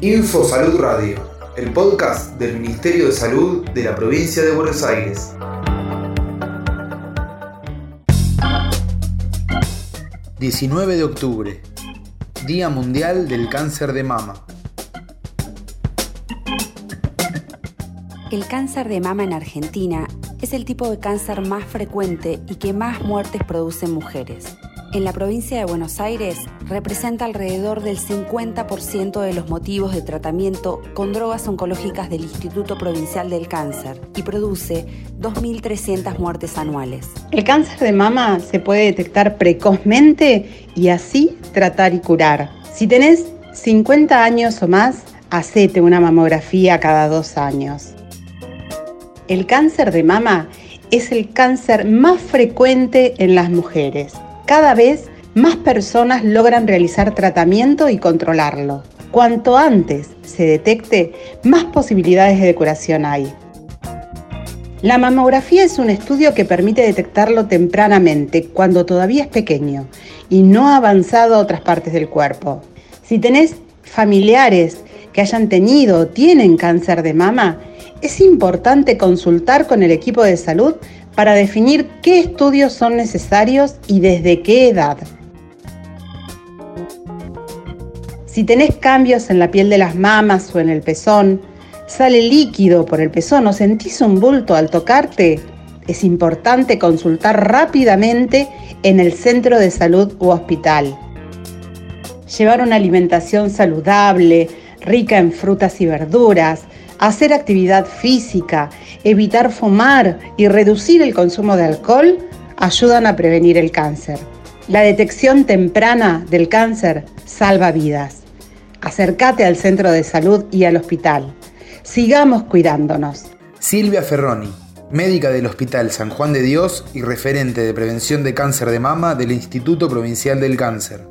Info Salud Radio, el podcast del Ministerio de Salud de la provincia de Buenos Aires. ...19 de octubre... Día Mundial del Cáncer de Mama. El cáncer de mama en Argentina es el tipo de cáncer más frecuente y que más muertes produce en mujeres. En la provincia de Buenos Aires representa alrededor del 50% de los motivos de tratamiento con drogas oncológicas del Instituto Provincial del Cáncer y produce 2.300 muertes anuales. El cáncer de mama se puede detectar precozmente y así tratar y curar. Si tenés 50 años o más, hacete una mamografía cada dos años. El cáncer de mama es el cáncer más frecuente en las mujeres cada vez más personas logran realizar tratamiento y controlarlo. Cuanto antes se detecte, más posibilidades de curación hay. La mamografía es un estudio que permite detectarlo tempranamente, cuando todavía es pequeño y no ha avanzado a otras partes del cuerpo. Si tenés familiares que hayan tenido o tienen cáncer de mama, es importante consultar con el equipo de salud para definir qué estudios son necesarios y desde qué edad. Si tenés cambios en la piel de las mamas o en el pezón, sale líquido por el pezón o sentís un bulto al tocarte, es importante consultar rápidamente en el centro de salud u hospital. Llevar una alimentación saludable, rica en frutas y verduras, hacer actividad física, evitar fumar y reducir el consumo de alcohol ayudan a prevenir el cáncer. La detección temprana del cáncer salva vidas. Acércate al centro de salud y al hospital. Sigamos cuidándonos. Silvia Ferroni, médica del Hospital San Juan de Dios y referente de prevención de cáncer de mama del Instituto Provincial del Cáncer.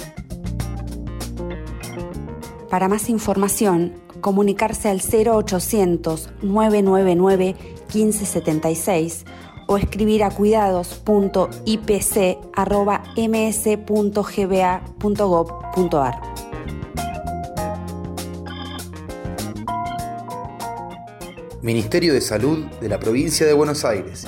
Para más información, comunicarse al 0800-999-1576 o escribir a cuidados.ipc.ms.gba.gov.ar. Ministerio de Salud de la Provincia de Buenos Aires.